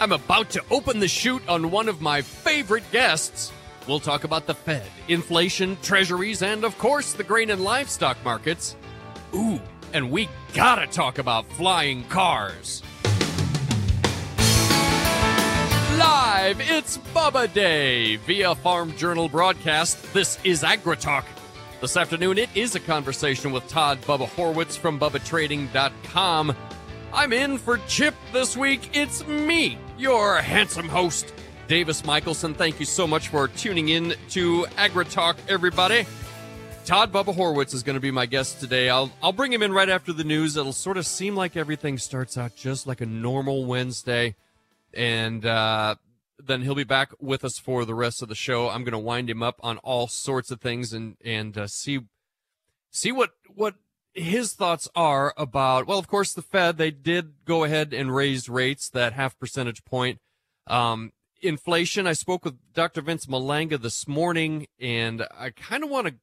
I'm about to open the chute on one of my favorite guests. We'll talk about the Fed, inflation, treasuries, and of course the grain and livestock markets. Ooh, and we gotta talk about flying cars. Live, it's Bubba Day via Farm Journal broadcast. This is AgriTalk. This afternoon, it is a conversation with Todd Bubba Horwitz from BubbaTrading.com. I'm in for Chip this week. It's me, your handsome host, Davis Michaelsen. Thank you so much for tuning in to AgriTalk, everybody. Todd Bubba Horwitz is going to be my guest today. I'll I'll bring him in right after the news. It'll sort of seem like everything starts out just like a normal Wednesday and uh, then he'll be back with us for the rest of the show. I'm going to wind him up on all sorts of things and and uh, see see what what his thoughts are about. Well, of course, the Fed they did go ahead and raise rates that half percentage point. Um, inflation. I spoke with Dr. Vince Malanga this morning, and I kind of want to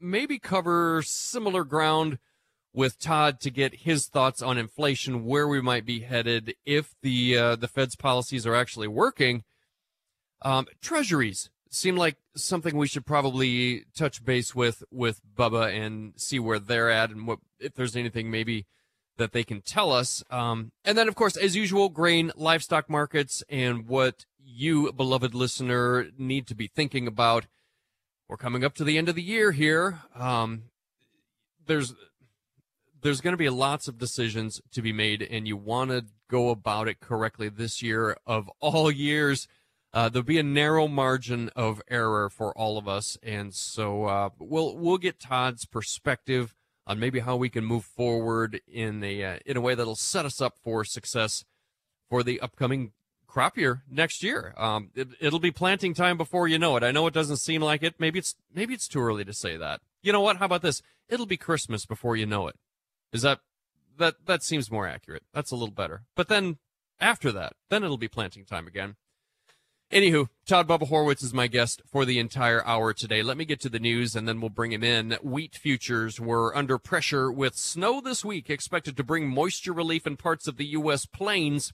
maybe cover similar ground with Todd to get his thoughts on inflation, where we might be headed if the uh, the Fed's policies are actually working. Um, treasuries seem like something we should probably touch base with with Bubba and see where they're at and what if there's anything maybe that they can tell us. Um, and then, of course, as usual, grain, livestock markets, and what you, beloved listener, need to be thinking about. We're coming up to the end of the year here. Um, there's there's going to be lots of decisions to be made, and you want to go about it correctly this year of all years. Uh, there'll be a narrow margin of error for all of us, and so uh, we'll we'll get Todd's perspective on maybe how we can move forward in a uh, in a way that'll set us up for success for the upcoming crop year next year. Um, it, it'll be planting time before you know it. I know it doesn't seem like it. Maybe it's maybe it's too early to say that. You know what? How about this? It'll be Christmas before you know it. Is that that that seems more accurate? That's a little better. But then after that, then it'll be planting time again. Anywho, Todd Bubba Horwitz is my guest for the entire hour today. Let me get to the news and then we'll bring him in. Wheat futures were under pressure with snow this week expected to bring moisture relief in parts of the U.S. plains.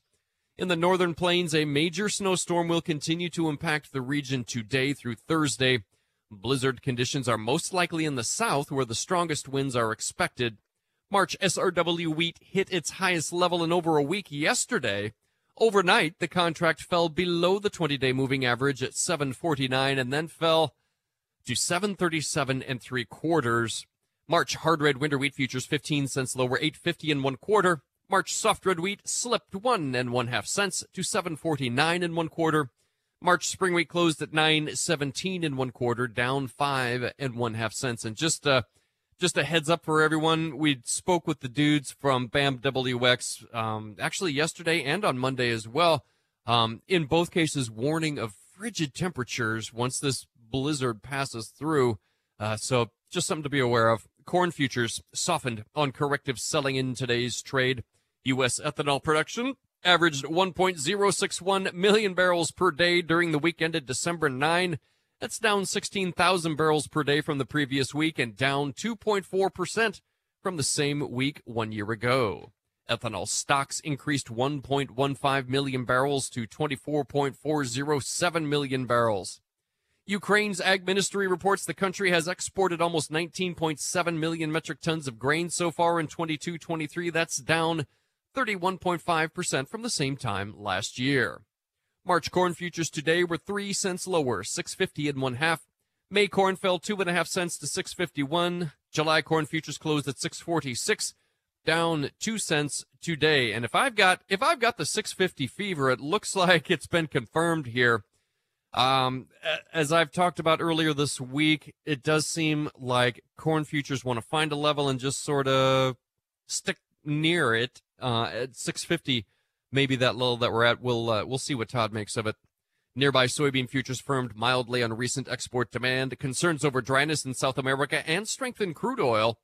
In the northern plains, a major snowstorm will continue to impact the region today through Thursday. Blizzard conditions are most likely in the south where the strongest winds are expected. March SRW wheat hit its highest level in over a week yesterday Overnight, the contract fell below the 20-day moving average at 749 and then fell to 737 and three quarters. March hard red winter wheat futures 15 cents lower, 850 and one quarter. March soft red wheat slipped one and one half cents to 749 and one quarter. March spring wheat closed at 917 and one quarter, down five and one half cents. And just uh, just a heads up for everyone. We spoke with the dudes from BAM-WX um, actually yesterday and on Monday as well. Um, in both cases, warning of frigid temperatures once this blizzard passes through. Uh, so just something to be aware of. Corn futures softened on corrective selling in today's trade. U.S. ethanol production averaged 1.061 million barrels per day during the week ended December 9. That's down 16,000 barrels per day from the previous week and down 2.4% from the same week one year ago. Ethanol stocks increased 1.15 million barrels to 24.407 million barrels. Ukraine's ag ministry reports the country has exported almost 19.7 million metric tons of grain so far in 22-23. That's down 31.5% from the same time last year. March corn futures today were three cents lower, six fifty and one half. May corn fell two and a half cents to six fifty one. July corn futures closed at six forty six, down two cents today. And if I've got if I've got the six fifty fever, it looks like it's been confirmed here. Um, as I've talked about earlier this week, it does seem like corn futures want to find a level and just sort of stick near it uh, at 650 maybe that level that we're at. We'll uh, we'll see what Todd makes of it. Nearby soybean futures firmed mildly on recent export demand, concerns over dryness in South America, and strengthened crude oil.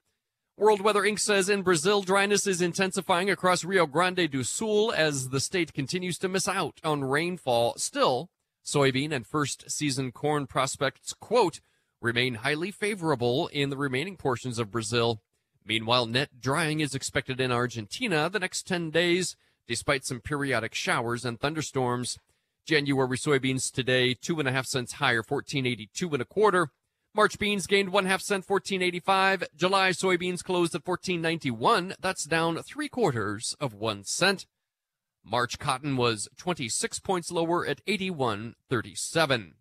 World Weather Inc. says in Brazil, dryness is intensifying across Rio Grande do Sul as the state continues to miss out on rainfall. Still, soybean and first season corn prospects, quote, remain highly favorable in the remaining portions of Brazil. Meanwhile, net drying is expected in Argentina the next 10 days, despite some periodic showers and thunderstorms. January soybeans today, two and a half cents higher, 1482 and a quarter. March beans gained one half cent, 1485. July soybeans closed at 1491. That's down three quarters of one cent. March cotton was 26 points lower at 81.37.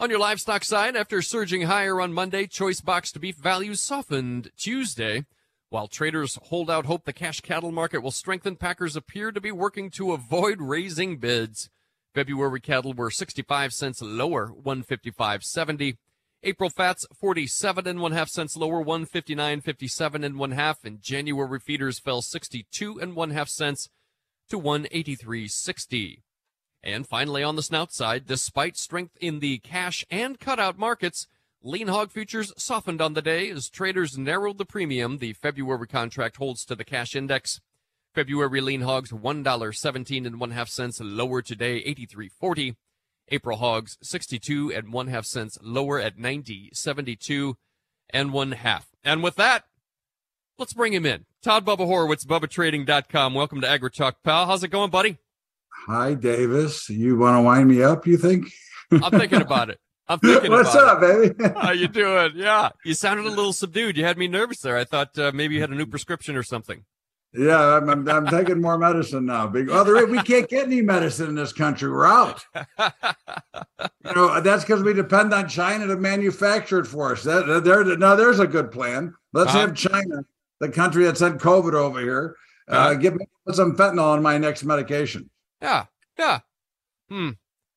On your livestock side, after surging higher on Monday, choice boxed beef values softened Tuesday. While traders hold out hope the cash cattle market will strengthen, packers appear to be working to avoid raising bids. February cattle were 65 cents lower, 155.70. April fats 47 and one half cents lower, 159.57 and one half. And January feeders fell 62 and one half cents to 183.60. And finally, on the snout side, despite strength in the cash and cutout markets, lean hog futures softened on the day as traders narrowed the premium the February contract holds to the cash index. February lean hogs $1.17 and one half cents lower today, 83.40. April hogs 62 and one half cents lower at 90.72 and one half. And with that, let's bring him in. Todd Bubba Horwitz, BubbaTrading.com. Welcome to AgriTalk, pal. How's it going, buddy? Hi, Davis. You want to wind me up? You think? I'm thinking about it. I'm thinking. What's up, it. baby? How you doing? Yeah, you sounded a little subdued. You had me nervous there. I thought uh, maybe you had a new prescription or something. Yeah, I'm, I'm, I'm taking more medicine now. Other, we can't get any medicine in this country. We're out. you know, that's because we depend on China to manufacture it for us. That there, now there's a good plan. Let's uh-huh. have China, the country that sent COVID over here, uh, uh-huh. give me some fentanyl in my next medication. Yeah, yeah. Hmm.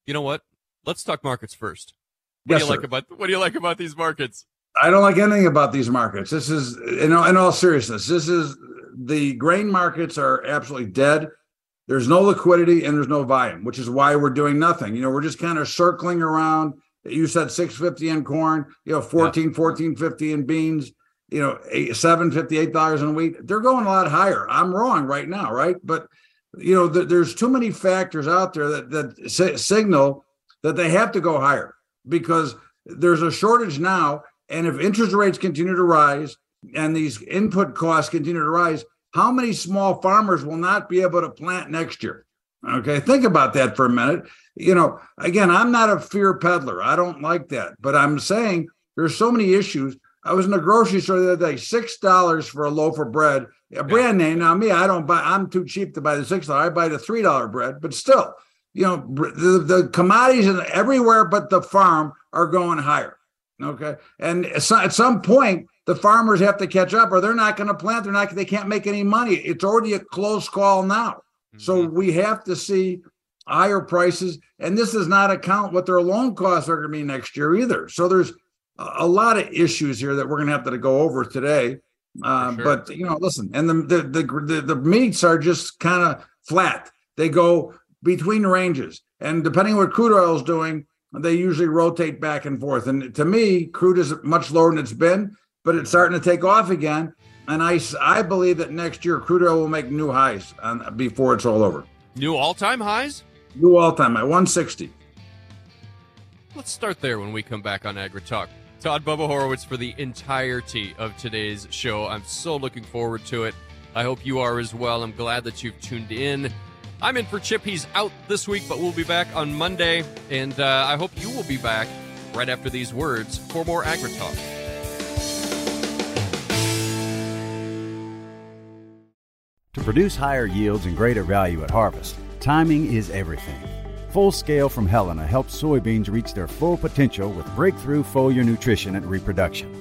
You know what? Let's talk markets first. What yes, do you sir. like about what do you like about these markets? I don't like anything about these markets. This is, you know, in all seriousness, this is the grain markets are absolutely dead. There's no liquidity and there's no volume, which is why we're doing nothing. You know, we're just kind of circling around. You said 650 in corn, you know, 14, yeah. 1450 in beans, you know, eight, 750, dollars in wheat. They're going a lot higher. I'm wrong right now, right? But you know, th- there's too many factors out there that that si- signal that they have to go higher because there's a shortage now, and if interest rates continue to rise and these input costs continue to rise, how many small farmers will not be able to plant next year? Okay, think about that for a minute. You know, again, I'm not a fear peddler. I don't like that, but I'm saying there's so many issues. I was in a grocery store the other day, six dollars for a loaf of bread, a brand name. Now, me, I don't buy. I'm too cheap to buy the six dollar. I buy the three dollar bread, but still, you know, the, the commodities and everywhere but the farm are going higher. Okay, and at some point, the farmers have to catch up, or they're not going to plant. They're not. They can't make any money. It's already a close call now. Mm-hmm. So we have to see higher prices, and this does not account what their loan costs are going to be next year either. So there's a lot of issues here that we're going to have to go over today. Uh, sure. But you know, listen, and the the the, the, the meats are just kind of flat. They go between ranges, and depending on what crude oil is doing, they usually rotate back and forth. And to me, crude is much lower than it's been but it's starting to take off again. And I, I believe that next year crude oil will make new highs on, before it's all over. New all time highs? New all time at 160. Let's start there when we come back on Agri Talk. Todd Bubba Horwitz for the entirety of today's show. I'm so looking forward to it. I hope you are as well. I'm glad that you've tuned in. I'm in for Chip. He's out this week, but we'll be back on Monday. And uh, I hope you will be back right after these words for more Agri Talk. To produce higher yields and greater value at harvest, timing is everything. Full Scale from Helena helps soybeans reach their full potential with breakthrough foliar nutrition and reproduction.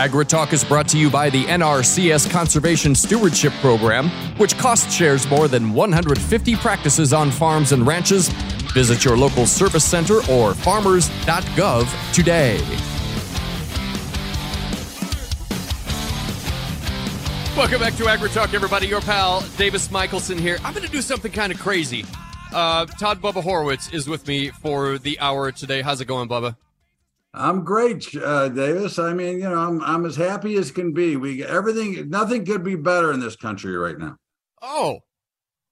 AgriTalk is brought to you by the NRCS Conservation Stewardship Program, which cost shares more than 150 practices on farms and ranches. Visit your local service center or farmers.gov today. Welcome back to AgriTalk, everybody. Your pal Davis Michaelsen here. I'm going to do something kind of crazy. Uh, Todd Bubba Horwitz is with me for the hour today. How's it going, Bubba? I'm great, uh, Davis. I mean, you know, I'm I'm as happy as can be. We everything, nothing could be better in this country right now. Oh,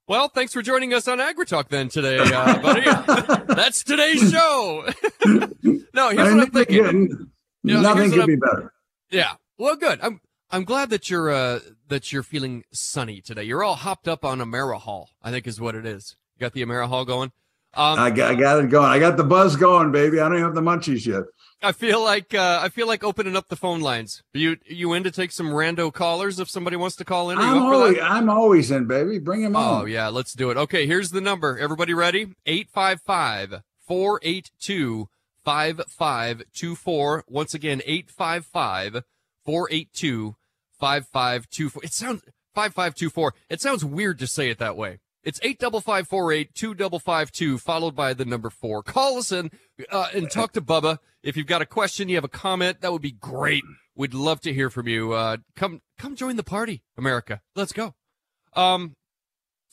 well, thanks for joining us on AgriTalk then today, uh, buddy. That's today's show. no, here's I what I'm thinking. Yeah, nothing could be better. Yeah. Well, good. I'm I'm glad that you're uh that you're feeling sunny today. You're all hopped up on Amerihall, I think is what it is. You got the Amerihall going. Um, I, got, I got it going. I got the buzz going, baby. I don't have the munchies yet. I feel like uh, I feel like opening up the phone lines. Are you you in to take some rando callers if somebody wants to call in? I'm always, I'm always in, baby. Bring him on. Oh yeah, let's do it. Okay, here's the number. Everybody ready? 855 482 5524. Once again, 855 482 5524. It sounds 5524. It sounds weird to say it that way. It's eight double five four eight two double five two, followed by the number four. Call us in uh, and talk to Bubba. If you've got a question, you have a comment, that would be great. We'd love to hear from you. Uh, come, come join the party, America. Let's go. Um,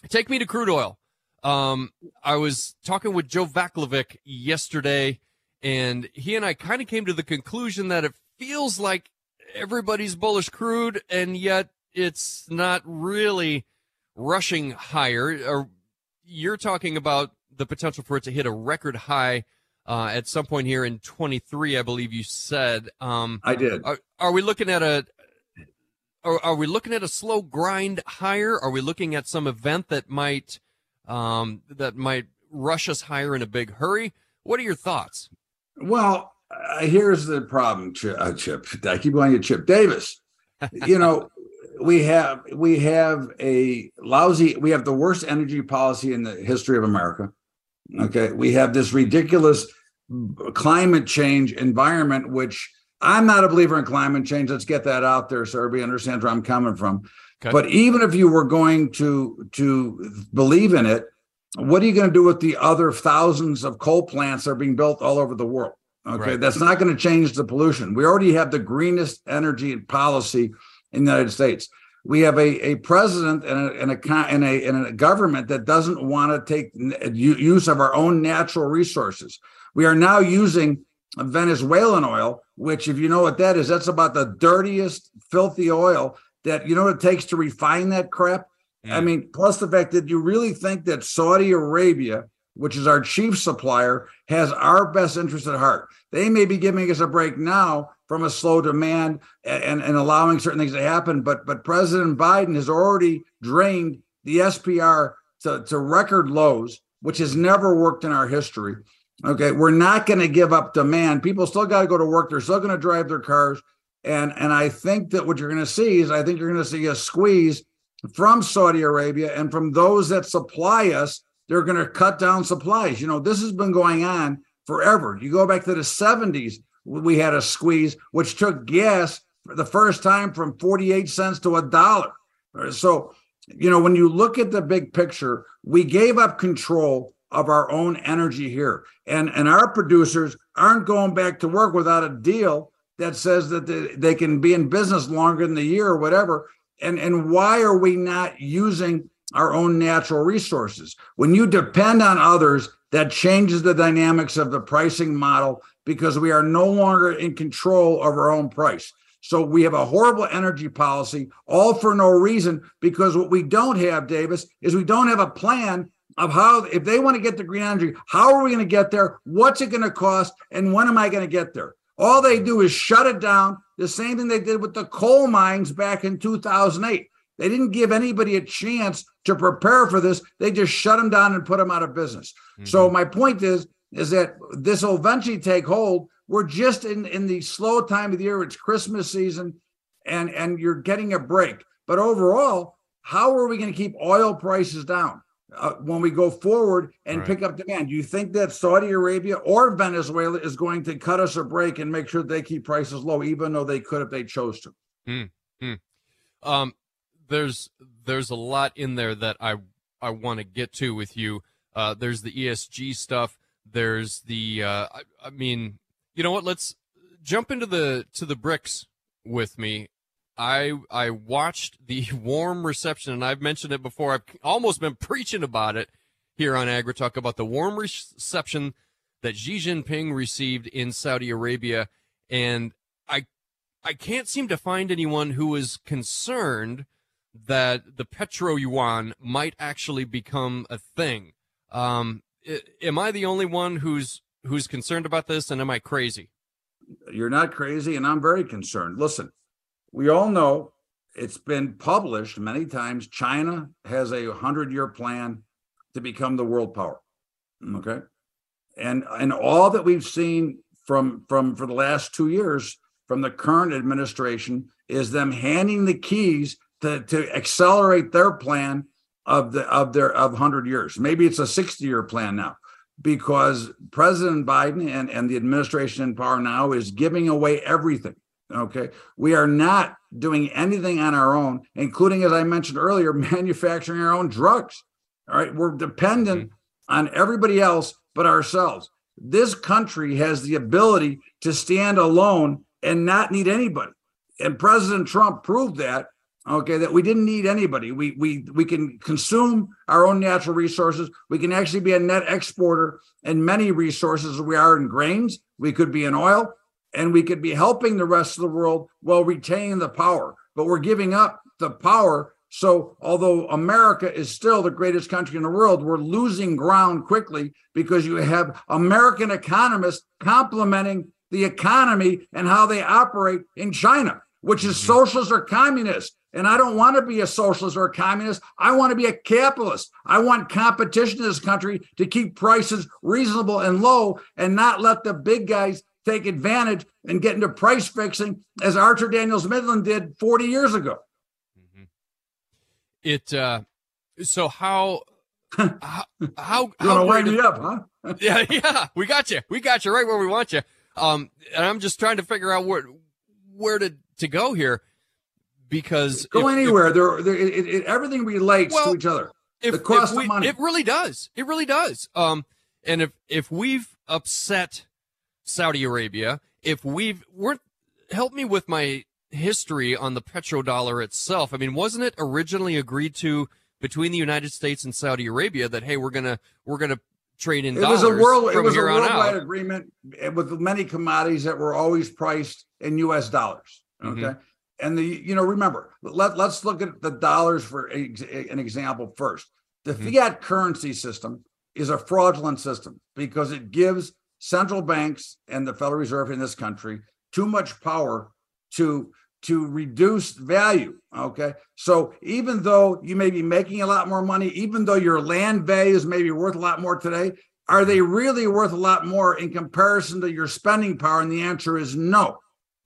take me to crude oil. Um, I was talking with Joe Vaclavik yesterday, and he and I kind of came to the conclusion that it feels like everybody's bullish crude, and yet it's not really rushing higher. Or you're talking about the potential for it to hit a record high uh, at some point here in 23, I believe you said. Um, I did. Are, are, we looking at a? Are, are, we looking at a slow grind higher? Are we looking at some event that might um, that might rush us higher in a big hurry? What are your thoughts? Well, uh, here's the problem, Chip. Uh, Chip. I keep going to Chip Davis. You know, we have we have a lousy. We have the worst energy policy in the history of America. Mm-hmm. Okay. We have this ridiculous climate change environment, which I'm not a believer in climate change. Let's get that out there so everybody understands where I'm coming from. Okay. But even if you were going to to believe in it, what are you going to do with the other thousands of coal plants that are being built all over the world? Okay, right. that's not going to change the pollution. We already have the greenest energy policy in the United States we have a, a president and a, and a, and a, and a government that doesn't want to take use of our own natural resources. We are now using Venezuelan oil, which, if you know what that is, that's about the dirtiest, filthy oil that you know what it takes to refine that crap. Mm. I mean, plus the fact that you really think that Saudi Arabia, which is our chief supplier, has our best interest at heart. They may be giving us a break now, from a slow demand and, and allowing certain things to happen. But but President Biden has already drained the SPR to, to record lows, which has never worked in our history. Okay, we're not going to give up demand. People still got to go to work. They're still going to drive their cars. And and I think that what you're going to see is I think you're going to see a squeeze from Saudi Arabia and from those that supply us. They're going to cut down supplies. You know, this has been going on forever. You go back to the 70s we had a squeeze, which took gas for the first time from 48 cents to a dollar. So, you know, when you look at the big picture, we gave up control of our own energy here. And, and our producers aren't going back to work without a deal that says that they, they can be in business longer than the year or whatever. And, and why are we not using our own natural resources? When you depend on others, that changes the dynamics of the pricing model because we are no longer in control of our own price. So we have a horrible energy policy, all for no reason, because what we don't have, Davis, is we don't have a plan of how if they want to get the green energy, how are we going to get there? What's it going to cost? And when am I going to get there? All they do is shut it down. The same thing they did with the coal mines back in 2008. They didn't give anybody a chance to prepare for this. They just shut them down and put them out of business. Mm-hmm. So my point is, is that this will eventually take hold. We're just in, in the slow time of the year. It's Christmas season and, and you're getting a break. But overall, how are we going to keep oil prices down? Uh, when we go forward and right. pick up demand. Do you think that Saudi Arabia or Venezuela is going to cut us a break and make sure they keep prices low, even though they could if they chose to? Mm-hmm. Um, there's there's a lot in there that I I want to get to with you. Uh, there's the ESG stuff. There's the uh, I, I mean, you know what? Let's jump into the to the BRICS with me. I I watched the warm reception, and I've mentioned it before. I've almost been preaching about it here on AgriTalk about the warm reception that Xi Jinping received in Saudi Arabia, and I I can't seem to find anyone who is concerned that the petro yuan might actually become a thing. Um, am I the only one who's who's concerned about this, and am I crazy? You're not crazy, and I'm very concerned. Listen, we all know it's been published many times. China has a hundred-year plan to become the world power. Okay, and and all that we've seen from from for the last two years from the current administration is them handing the keys to, to accelerate their plan of the of their of 100 years. Maybe it's a 60 year plan now because President Biden and, and the administration in power now is giving away everything. Okay. We are not doing anything on our own, including, as I mentioned earlier, manufacturing our own drugs. All right. We're dependent mm-hmm. on everybody else but ourselves. This country has the ability to stand alone and not need anybody. And President Trump proved that okay that we didn't need anybody. We we we can consume our own natural resources. We can actually be a net exporter in many resources we are in grains. We could be in oil and we could be helping the rest of the world while retaining the power. But we're giving up the power. So although america is still the greatest country in the world we're losing ground quickly because you have american economists complimenting the economy and how they operate in china which is mm-hmm. socialist or communist and I don't want to be a socialist or a communist. I want to be a capitalist. I want competition in this country to keep prices reasonable and low and not let the big guys take advantage and get into price fixing as Archer Daniels Midland did 40 years ago. Mm-hmm. It, uh, so how, how, how, to wind me up, huh? yeah, yeah, we got you. We got you right where we want you. Um, and I'm just trying to figure out where, where to, to go here because go if, anywhere. If, there, there it, it, everything relates well, to each other. If, the cost we, of money. It really does. It really does. Um, and if if we've upset Saudi Arabia, if we've we're help me with my history on the petrodollar itself. I mean, wasn't it originally agreed to between the United States and Saudi Arabia that hey, we're gonna we're gonna trade in it dollars was a world it was a worldwide agreement with many commodities that were always priced in U.S. dollars. Okay. Mm-hmm and the you know remember let, let's look at the dollars for an example first. The mm-hmm. fiat currency system is a fraudulent system because it gives central banks and the federal reserve in this country too much power to to reduce value okay? So even though you may be making a lot more money even though your land values may be worth a lot more today are they really worth a lot more in comparison to your spending power? And the answer is no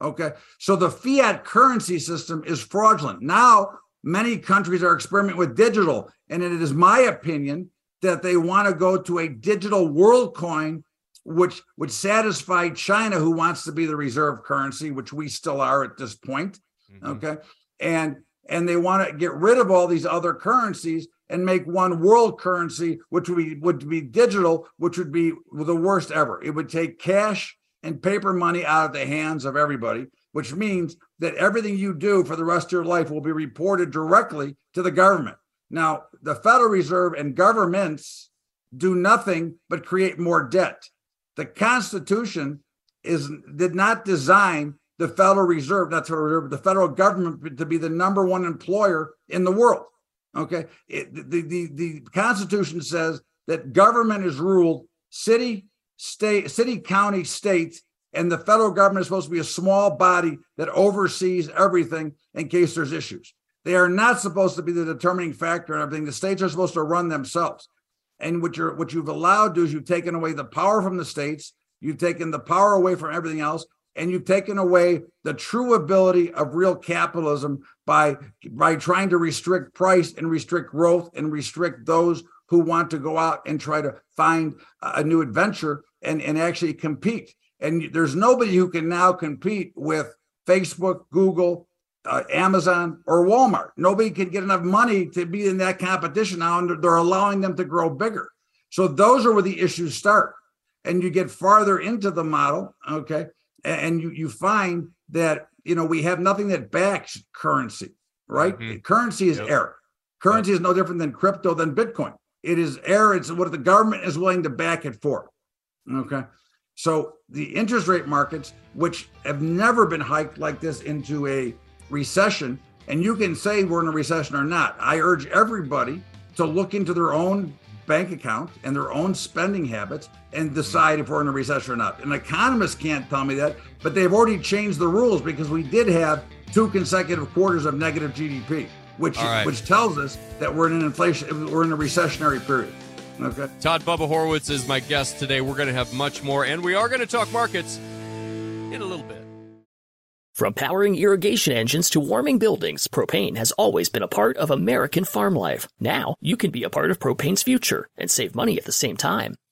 Okay. So the fiat currency system is fraudulent. Now, many countries are experimenting with digital. And it is my opinion that they want to go to a digital world coin, which would satisfy China, who wants to be the reserve currency, which we still are at this point. Mm-hmm. Okay. And and they want to get rid of all these other currencies and make one world currency, which would be, would be digital, which would be the worst ever. It would take cash and paper money out of the hands of everybody, which means that everything you do for the rest of your life will be reported directly to the government. Now, the Federal Reserve and governments do nothing but create more debt. The Constitution is did not design the Federal Reserve, not the Federal Reserve, the federal government to be the number one employer in the world. Okay. It, the, the, the Constitution says that government is ruled city, state, city, county, state, and the federal government is supposed to be a small body that oversees everything in case there's issues. They are not supposed to be the determining factor in everything. The states are supposed to run themselves. And what you're what you've allowed is you've taken away the power from the states, you've taken the power away from everything else, and you've taken away the true ability of real capitalism by by trying to restrict price and restrict growth and restrict those who want to go out and try to find a new adventure and, and actually compete. And there's nobody who can now compete with Facebook, Google, uh, Amazon, or Walmart. Nobody can get enough money to be in that competition now, and they're allowing them to grow bigger. So those are where the issues start. And you get farther into the model, okay, and you you find that you know we have nothing that backs currency, right? Mm-hmm. Currency is yep. air. Currency yep. is no different than crypto than Bitcoin. It is air. It's what the government is willing to back it for. Okay. So the interest rate markets, which have never been hiked like this into a recession, and you can say we're in a recession or not. I urge everybody to look into their own bank account and their own spending habits and decide if we're in a recession or not. An economist can't tell me that, but they've already changed the rules because we did have two consecutive quarters of negative GDP, which right. which tells us that we're in an inflation, we're in a recessionary period. Okay. Todd Bubba Horwitz is my guest today. We're going to have much more, and we are going to talk markets in a little bit. From powering irrigation engines to warming buildings, propane has always been a part of American farm life. Now, you can be a part of propane's future and save money at the same time.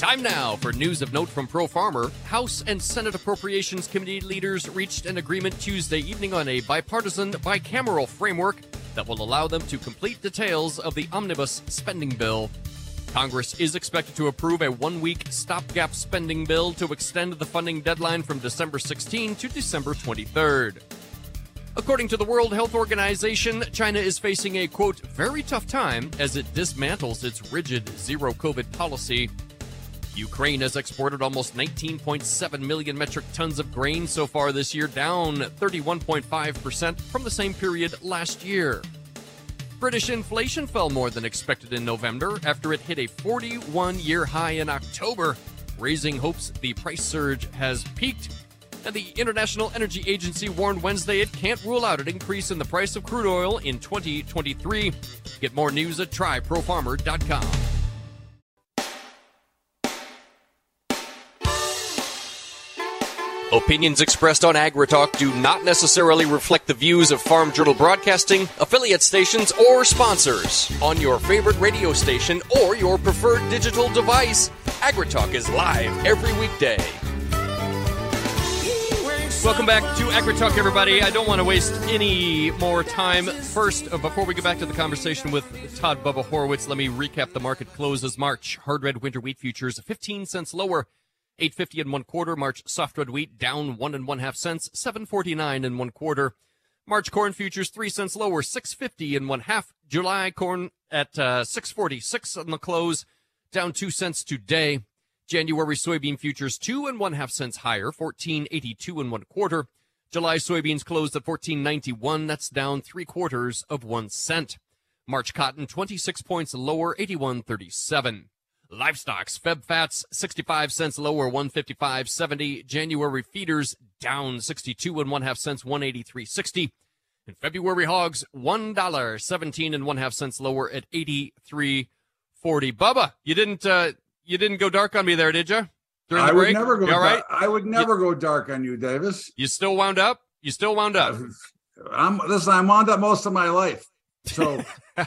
Time now for news of note from Pro Farmer. House and Senate Appropriations Committee leaders reached an agreement Tuesday evening on a bipartisan bicameral framework that will allow them to complete details of the omnibus spending bill. Congress is expected to approve a one week stopgap spending bill to extend the funding deadline from December 16 to December 23rd. According to the World Health Organization, China is facing a quote, very tough time as it dismantles its rigid zero COVID policy. Ukraine has exported almost 19.7 million metric tons of grain so far this year, down 31.5% from the same period last year. British inflation fell more than expected in November after it hit a 41 year high in October, raising hopes the price surge has peaked. And the International Energy Agency warned Wednesday it can't rule out an increase in the price of crude oil in 2023. Get more news at tryprofarmer.com. Opinions expressed on AgriTalk do not necessarily reflect the views of Farm Journal Broadcasting, affiliate stations, or sponsors. On your favorite radio station or your preferred digital device, AgriTalk is live every weekday. Welcome back to AgriTalk, everybody. I don't want to waste any more time. First, uh, before we get back to the conversation with Todd Bubba Horwitz, let me recap the market closes March. Hard red winter wheat futures 15 cents lower 850 and one quarter. March soft red wheat down one and one half cents, 749 and one quarter. March corn futures three cents lower, 650 and one half. July corn at uh, 646 on the close, down two cents today. January soybean futures two and one half cents higher, 1482 and one quarter. July soybeans closed at 1491. That's down three quarters of one cent. March cotton 26 points lower, 8137. Livestocks, Feb Fats, 65 cents lower, 155.70. January feeders down 62 and one half cents, 183.60. And February hogs, $1, 17 and one half cents lower at 83.40. Bubba, you didn't, uh, you didn't go dark on me there, did you? during the I break? would never go. You all right? dark. I would never go dark on you, Davis. You still wound up? You still wound up? I'm listen. I'm wound up most of my life, so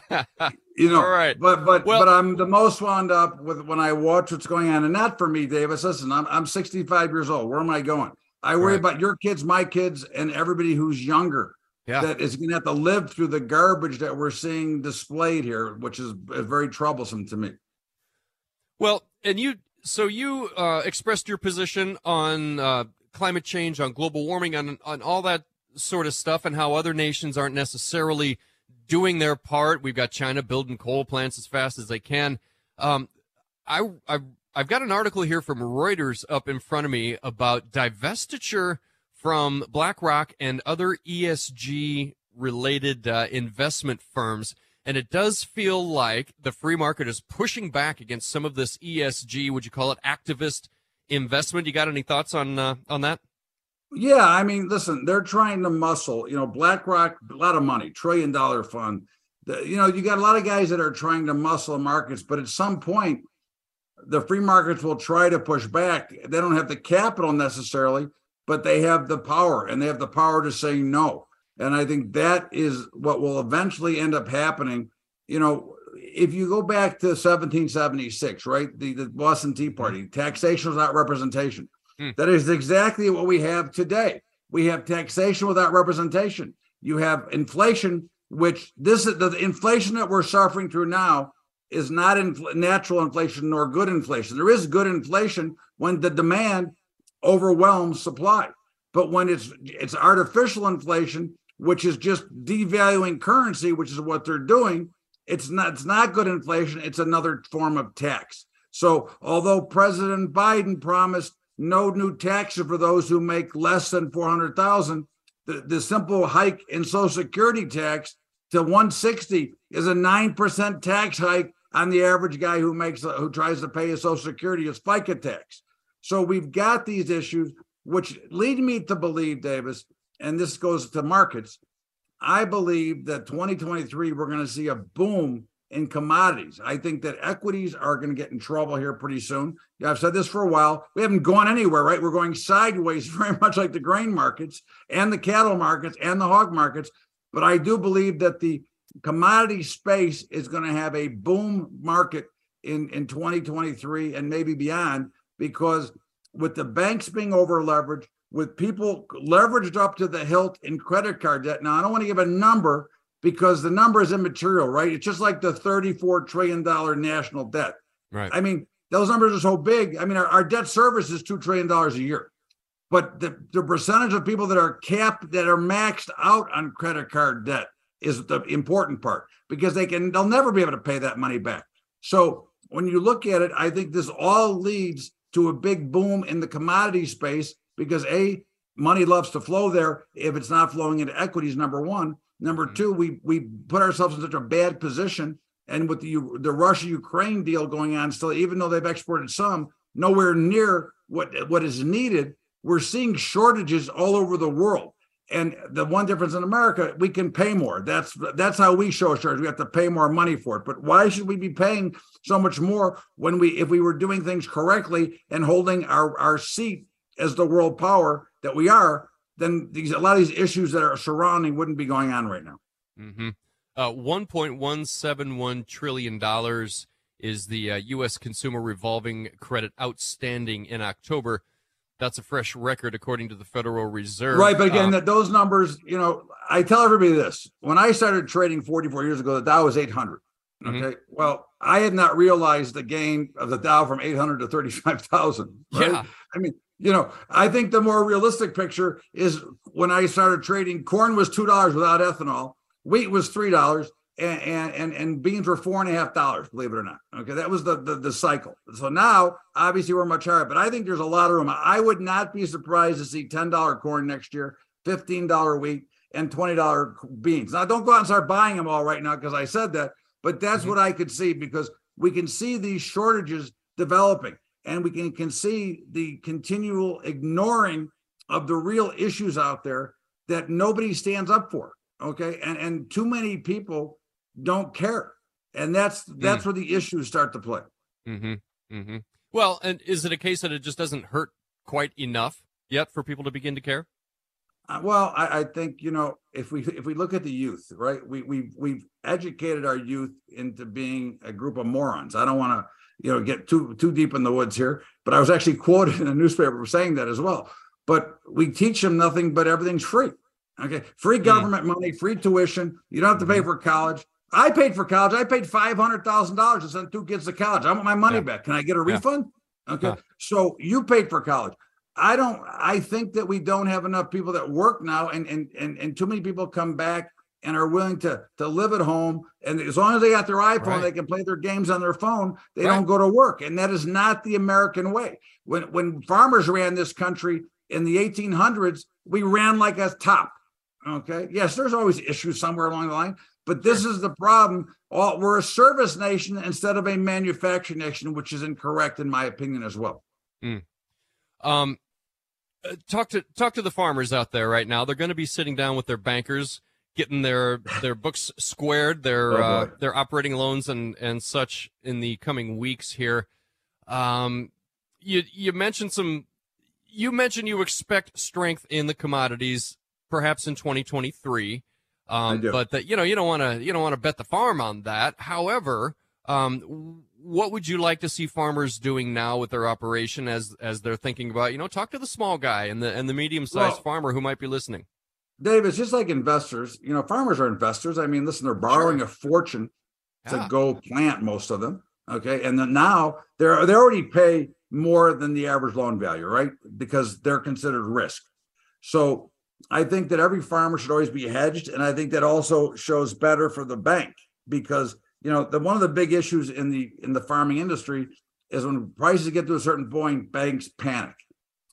you know. All right. But but Well- but I'm the most wound up with when I watch what's going on, and not for me, Davis. Listen, I'm I'm 65 years old. Where am I going? I worry Right. about your kids, my kids, and everybody who's younger. Yeah. That is going to have to live through the garbage that we're seeing displayed here, which is, very troublesome to me. Well, and you, so you uh, expressed your position on uh, climate change, on global warming, on on all that sort of stuff, and how other nations aren't necessarily doing their part. We've got China building coal plants as fast as they can. Um, I, I've I've got an article here from Reuters up in front of me about divestiture from BlackRock and other ESG related uh, investment firms. And it does feel like the free market is pushing back against some of this ESG, would you call it activist investment? You got any thoughts on uh, on that? Yeah, I mean, listen, they're trying to muscle. You know, BlackRock, a lot of money, trillion dollar fund. The- you know, you got a lot of guys that are trying to muscle markets, but at some point, the free markets will try to push back. They don't have the capital necessarily, but they have the power, and they have the power to say no. And I think that is what will eventually end up happening. You know, if you go back to 1776, right, the, the Boston Tea Party, taxation without representation. Hmm. That is exactly what we have today. We have taxation without representation. You have inflation, which this is the inflation that we're suffering through now is not infl- natural inflation nor good inflation. There is good inflation when the demand overwhelms supply, but when it's it's artificial inflation, which is just devaluing currency, which is what they're doing. It's not it's not good inflation. It's another form of tax. So although President Biden promised no new taxes for those who make less than 400,000. The, the simple hike in Social Security tax to 160 is a 9% tax hike on the average guy who makes who tries to pay his Social Security his FICA tax. So we've got these issues which lead me to believe Davis and this goes to markets. I believe that 2023 we're going to see a boom in commodities. I think that equities are going to get in trouble here pretty soon. Yeah, I've said this for a while. We haven't gone anywhere, right? We're going sideways, very much like the grain markets and the cattle markets and the hog markets. But I do believe that the commodity space is going to have a boom market in, in 2023 and maybe beyond because with the banks being over leveraged, with people leveraged up to the hilt in credit card debt. Now, I don't want to give a number because the number is immaterial, right? It's just like the $34 trillion national debt. Right. I mean, those numbers are so big. I mean, our, our debt service is $2 trillion a year. But the, the percentage of people that are capped, that are maxed out on credit card debt is the important part because they can, they'll never be able to pay that money back. So when you look at it, I think this all leads to a big boom in the commodity space because A, money loves to flow there if it's not flowing into equities, number one. Number mm-hmm. two, we we put ourselves in such a bad position, and with the the Russia Ukraine deal going on still, even though they've exported some, nowhere near what what is needed. We're seeing shortages all over the world, and the one difference in America, we can pay more. That's that's how we show shortage. We have to pay more money for it. But why should we be paying so much more when we if we were doing things correctly and holding our our seat as the world power that we are? Then these a lot of these issues that are surrounding wouldn't be going on right now. Mm-hmm. Uh, One point one seven one trillion dollars is the uh, U.S. consumer revolving credit outstanding in October. That's a fresh record according to the Federal Reserve. Right, but again, Um, that those numbers, you know, I tell everybody this: when I started trading 44 years ago, the Dow was 800. Mhm. Okay, well, I had not realized the gain of the Dow from 800 to 35,000. Right? Yeah. I mean, you know, I think the more realistic picture is when I started trading, corn was two dollars without ethanol, wheat was three dollars, and, and and beans were four and a half dollars. Believe it or not, okay, that was the, the the cycle. So now, obviously, we're much higher, but I think there's a lot of room. I would not be surprised to see ten dollar corn next year, fifteen dollar wheat, and twenty dollar beans. Now, don't go out and start buying them all right now because I said that, but that's Mhm. what I could see because we can see these shortages developing and we can, can see the continual ignoring of the real issues out there that nobody stands up for okay and and too many people don't care and that's that's where the issues start to play Mm-hmm. Mm-hmm. Well, and is it a case that it just doesn't hurt quite enough yet for people to begin to care? Uh, well, I, I, think you know if we if we look at the youth, right? We we we've educated our youth into being a group of morons. I don't want to you know get too too deep in the woods here, but I was actually quoted in a newspaper for saying that as well. But we teach them nothing but everything's free. Okay, free hmm. government money, free tuition. You don't have to pay mm-hmm. for college. I paid for college. I paid five hundred thousand dollars to send two kids to college. I want my money yeah. back. Can I get a refund? Yeah. Okay, so you paid for college. I don't. I think that we don't have enough people that work now, and and and and too many people come back and are willing to to live at home. And as long as they got their iPhone, right. they can play their games on their phone. They right. don't go to work, and that is not the American way. When when farmers ran this country in the 1800s, we ran like a top. Okay. Yes, there's always issues somewhere along the line, but this is the problem. All, we're a service nation instead of a manufacturing nation, which is incorrect in my opinion as well. Mm. Um, uh, talk to talk to the farmers out there right now. They're going to be sitting down with their bankers, getting their their books squared, their oh uh, their operating loans and and such in the coming weeks here. Um, you you mentioned some. You mentioned you expect strength in the commodities, perhaps in 2023. Um, but that you know you don't want to you don't want to bet the farm on that. However, um, what would you like to see farmers doing now with their operation as as they're thinking about you know talk to the small guy and the and the medium sized well, farmer who might be listening dave it's just like investors you know farmers are investors i mean listen they're borrowing sure. a fortune to yeah. go plant most of them okay and then now they're they already pay more than the average loan value right because they're considered risk so i think that every farmer should always be hedged and i think that also shows better for the bank because you know, the one of the big issues in the in the farming industry is when prices get to a certain point, banks panic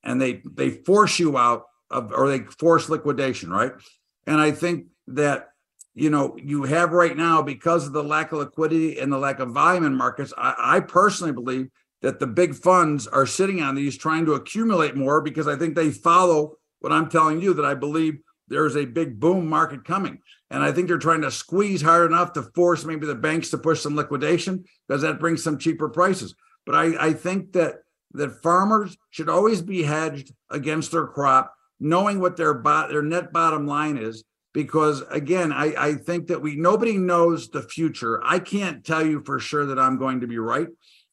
and they they force you out of or they force liquidation, right? And I think that you know you have right now because of the lack of liquidity and the lack of volume in markets. I, I personally believe that the big funds are sitting on these trying to accumulate more because I think they follow what I'm telling you that I believe there's a big boom market coming. And I think they're trying to squeeze hard enough to force maybe the banks to push some liquidation because that brings some cheaper prices. But I, I think that that farmers should always be hedged against their crop, knowing what their bot their net bottom line is. Because again, I, I think that we nobody knows the future. I can't tell you for sure that I'm going to be right,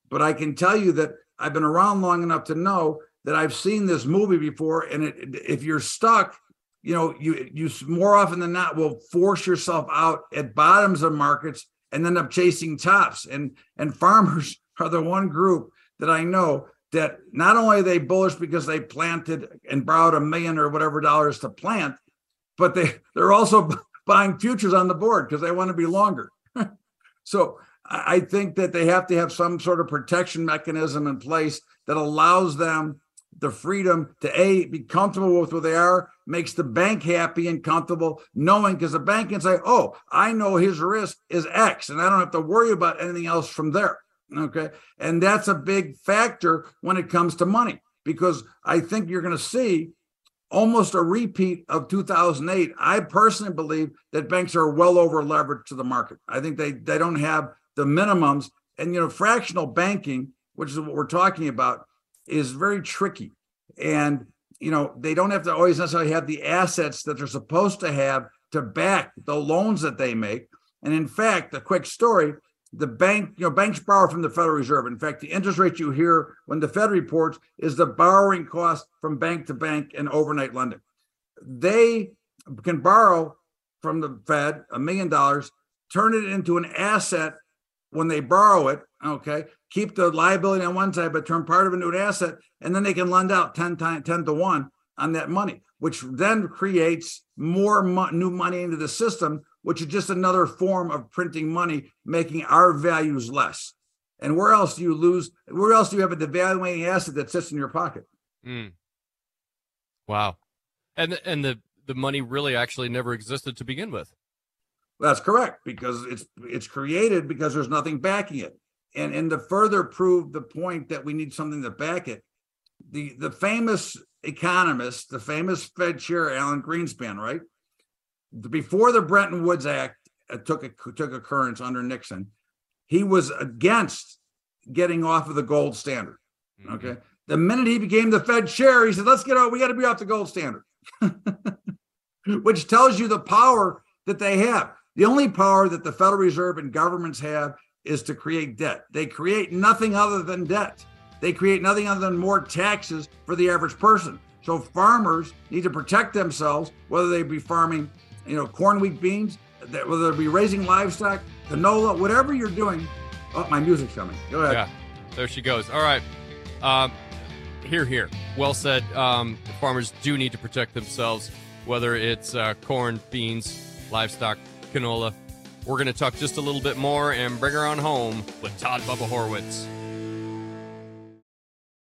but I can tell you that I've been around long enough to know that I've seen this movie before. And it, if you're stuck, you know, you you more often than not will force yourself out at bottoms of markets and end up chasing tops. And and farmers are the one group that I know that not only are they bullish because they planted and borrowed a million or whatever dollars to plant, but they they're also buying futures on the board because they want to be longer. so I think that they have to have some sort of protection mechanism in place that allows them the freedom to a be comfortable with where they are makes the bank happy and comfortable knowing because the bank can say oh i know his risk is x and i don't have to worry about anything else from there okay and that's a big factor when it comes to money because i think you're going to see almost a repeat of 2008 i personally believe that banks are well over leveraged to the market i think they they don't have the minimums and you know fractional banking which is what we're talking about is very tricky. And, you know, they don't have to always necessarily have the assets that they're supposed to have to back the loans that they make. And in fact, a quick story the bank, you know, banks borrow from the Federal Reserve. In fact, the interest rate you hear when the Fed reports is the borrowing cost from bank to bank and overnight lending. They can borrow from the Fed a million dollars, turn it into an asset when they borrow it, okay, keep the liability on one side, but turn part of it into an asset, and then they can lend out 10 times 10 to 1 on that money, which then creates more mo- new money into the system, which is just another form of printing money, making our values less. And where else do you lose? Where else do you have a devaluing asset that sits in your pocket? Mm. Wow. And and the the money really actually never existed to begin with. That's correct because it's it's created because there's nothing backing it. And and to further prove the point that we need something to back it, the the famous economist, the famous Fed chair Alan Greenspan, right? Before the Bretton Woods Act uh, took a, took occurrence under Nixon, he was against getting off of the gold standard. Mm-hmm. Okay. The minute he became the Fed chair, he said, let's get out, we got to be off the gold standard, which tells you the power that they have. The only power that the Federal Reserve and governments have is to create debt. They create nothing other than debt. They create nothing other than more taxes for the average person. So farmers need to protect themselves, whether they be farming, you know, corn, wheat, beans, whether it be raising livestock, canola, whatever you're doing. Oh, my music's coming. Go ahead. Yeah, there she goes. All right. Um, here, here. Well said. Um, farmers do need to protect themselves, whether it's uh, corn, beans, livestock, canola. We're going to talk just a little bit more and bring her on home with Todd Bubba Horwitz.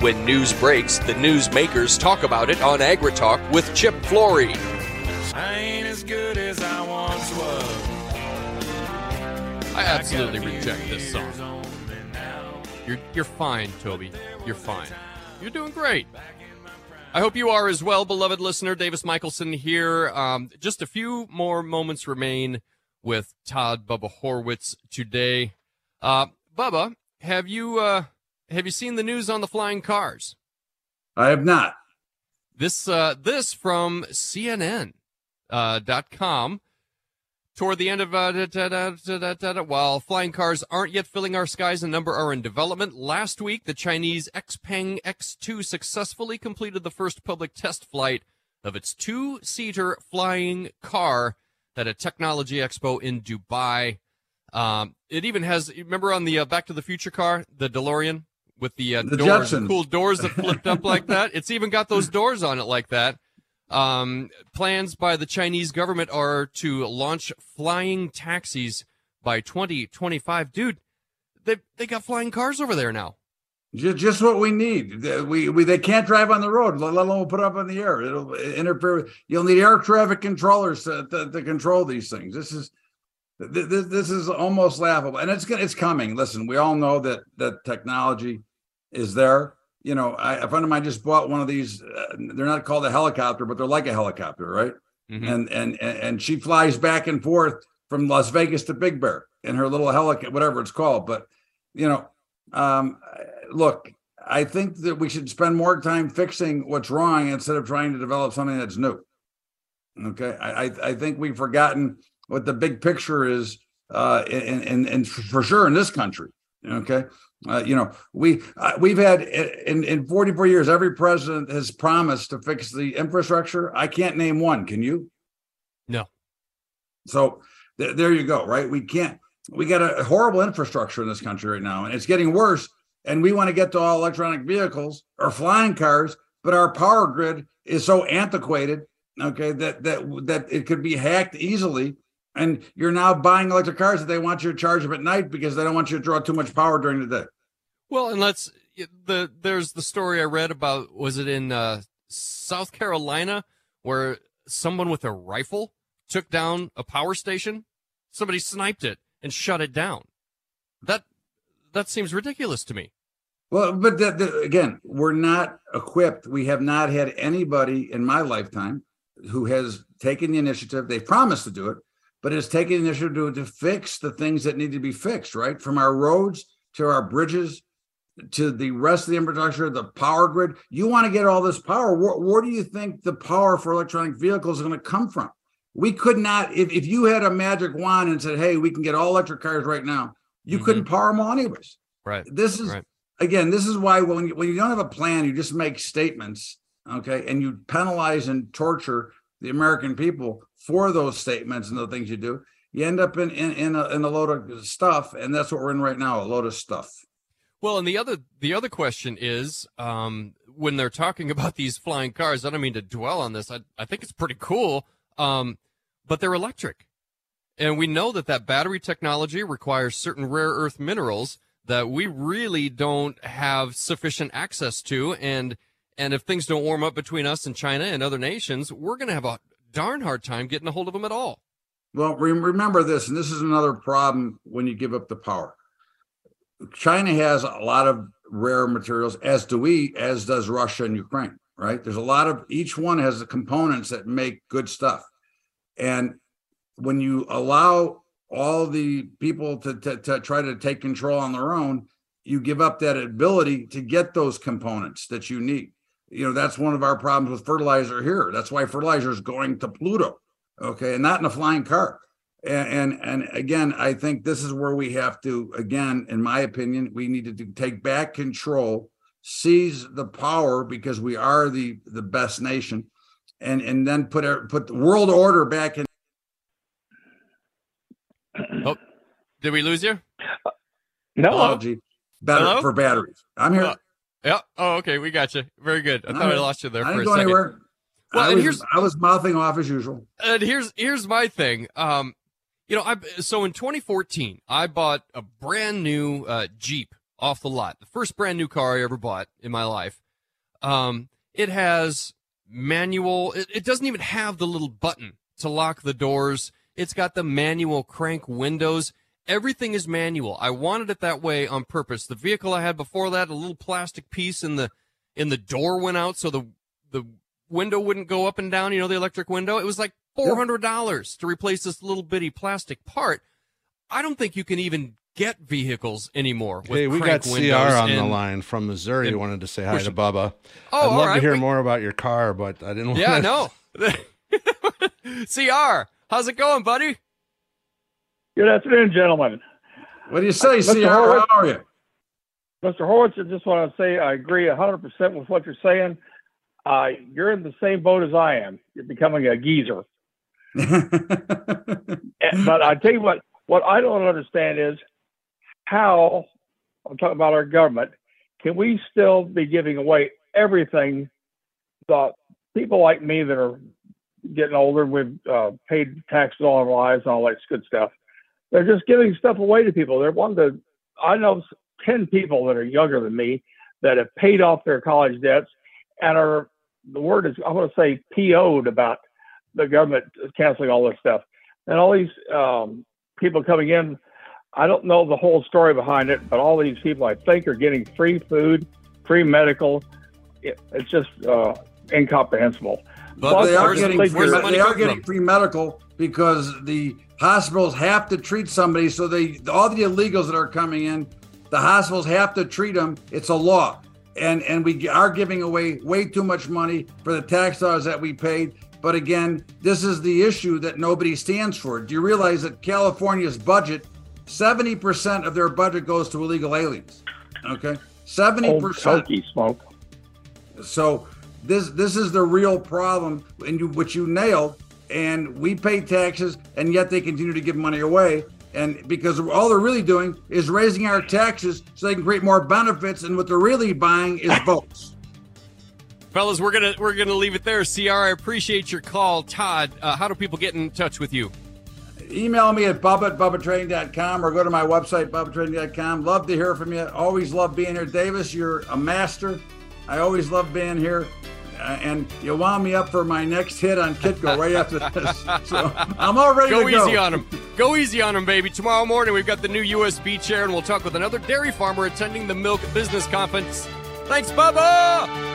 When news breaks, the newsmakers talk about it on AgriTalk with Chip Flory. I ain't as good as I once was. I absolutely reject this song. You're you're fine, Toby. You're fine. You're doing great. I hope you are as well, beloved listener. Davis Michaelsen here. Um, just a few more moments remain with Todd Bubba Horwitz today. Uh, Bubba, have you uh, have you seen the news on the flying cars? I have not. This uh, this from CNN uh, dot com. Toward the end of uh, da, da, da, while flying cars aren't yet filling our skies, a number are in development. Last week, the Chinese Xpeng X2 successfully completed the first public test flight of its two-seater flying car at a technology expo in Dubai. Um, it even has, remember on the uh, Back to the Future car, the DeLorean? With the, uh, the doors, Jetsons. cool doors that flipped up like that. It's even got those doors on it like that. Um, plans by the Chinese government are to launch flying taxis by 2025. Dude, they they got flying cars over there now. Just, just what we need. We, we they can't drive on the road, let alone put up in the air. It'll interfere. With, you'll need air traffic controllers to, to, to control these things. This is this, this is almost laughable, and it's it's coming. Listen, we all know that that technology is there. You know, I, a friend of mine just bought one of these. Uh, they're not called a helicopter, but they're like a helicopter, right? Mm-hmm. And and and she flies back and forth from Las Vegas to Big Bear in her little helicopter, whatever it's called. But you know, um, look, I think that we should spend more time fixing what's wrong instead of trying to develop something that's new. Okay, I I think we've forgotten what the big picture is, uh, and and and for sure in this country. Okay, uh, you know, we uh, we've had in in 44 years, every president has promised to fix the infrastructure. I can't name one. Can you? No. So th- there you go. Right? We can't. We got a horrible infrastructure in this country right now, and it's getting worse. And we want to get to all electronic vehicles or flying cars, but our power grid is so antiquated. Okay, that that that it could be hacked easily and you're now buying electric cars that they want you to charge them at night because they don't want you to draw too much power during the day. Well, and let's the there's the story I read about was it in uh, South Carolina where someone with a rifle took down a power station. Somebody sniped it and shut it down. That that seems ridiculous to me. Well, but the, the, again, we're not equipped. We have not had anybody in my lifetime who has taken the initiative. They've promised to do it, but it's taking initiative to, to fix the things that need to be fixed, right? From our roads to our bridges to the rest of the infrastructure, the power grid. You want to get all this power. Where, where do you think the power for electronic vehicles is going to come from? We could not, if, if you had a magic wand and said, hey, we can get all electric cars right now, you Mhm. couldn't power them all anyways. Right. This is Right. again, this is why when you, when you don't have a plan, you just make statements, okay, and you penalize and torture the American people for those statements and the things you do. You end up in in in a, in a load of stuff, and that's what we're in right now—a load of stuff. Well, and the other the other question is, um, when they're talking about these flying cars, I don't mean to dwell on this. I I think it's pretty cool, um, but they're electric, and we know that that battery technology requires certain rare earth minerals that we really don't have sufficient access to, and and if things don't warm up between us and China and other nations, we're going to have a darn hard time getting a hold of them at all. Well, re- remember this, and this is another problem when you give up the power. China has a lot of rare materials, as do we, as does Russia and Ukraine, right? There's a lot of each one has the components that make good stuff. And when you allow all the people to, to, to try to take control on their own, you give up that ability to get those components that you need. You know, that's one of our problems with fertilizer here. That's why fertilizer is going to Pluto okay and not in a flying car. And, and and again i think this is where we have to again in my opinion we needed to take back control seize the power because we are the the best nation and and then put our put the world order back in. Oh Did we lose you? No, technology better Hello? for batteries. I'm here. Uh, Yeah. Oh, okay. We got you. Very good. I thought I lost you there i for didn't a go second. anywhere Well, I, and was, here's- I was mouthing off as usual And here's here's my thing. Um, you know, I so in 2014, I bought a brand new uh, Jeep off the lot, the first brand new car I ever bought in my life. Um, it has manual. It, it doesn't even have the little button to lock the doors. It's got the manual crank windows. Everything is manual. I wanted it that way on purpose. The vehicle I had before that, a little plastic piece in the in the door went out, so the the window wouldn't go up and down. You know, the electric window. It was like four hundred dollars to replace this little bitty plastic part. I don't think you can even get vehicles anymore. With Hey, we got CR on the line from Missouri. and wanted to say hi to. Bubba. Oh, I'd love right. to hear We- more about your car, but I didn't. Yeah, want no. CR, how's it going, buddy? Good afternoon, gentlemen. what do you say Mr. CR? Horowitz? how are you Mr. Horwitz, I just want to say I agree 100% with what you're saying. Uh, you're in the same boat as I am. You're becoming a geezer. But I tell you what, what I don't understand is how, I'm talking about our government, can we still be giving away everything that people like me that are getting older, we've uh, paid taxes all our lives and all that good stuff. They're just giving stuff away to people. They're one to, I know 10 people that are younger than me that have paid off their college debts and are, the word is, I want to say PO'd about the government canceling all this stuff. And all these um, people coming in, I don't know the whole story behind it, but all these people I think are getting free food, free medical. It, it's just uh, incomprehensible. But Well, they are getting free, the they are getting from? free medical because the hospitals have to treat somebody. So they all the illegals that are coming in, the hospitals have to treat them. It's a law, and and we are giving away way too much money for the tax dollars that we paid. But again, this is the issue that nobody stands for. Do you realize that California's budget, seventy percent of their budget goes to illegal aliens? Okay, seventy Old percent. Oh, smoke. So this this is the real problem, and you, which you nailed. And we pay taxes, and yet they continue to give money away. And because all they're really doing is raising our taxes so they can create more benefits, and what they're really buying is votes. Fellas, we're gonna we're gonna leave it there. CR, I appreciate your call. Todd, uh, how do people get in touch with you? Email me at bubba at bubbatrading.com or go to my website, bubbatrading.com. Love to hear from you. Always love being here. Davis, you're a master. I always love being here. Uh, and you wound me up for my next hit on Kitco right after this. So I'm all ready Go to go. easy on him. Go easy on him, baby. Tomorrow morning, we've got the new USB chair, and we'll talk with another dairy farmer attending the Milk Business Conference. Thanks, Bubba!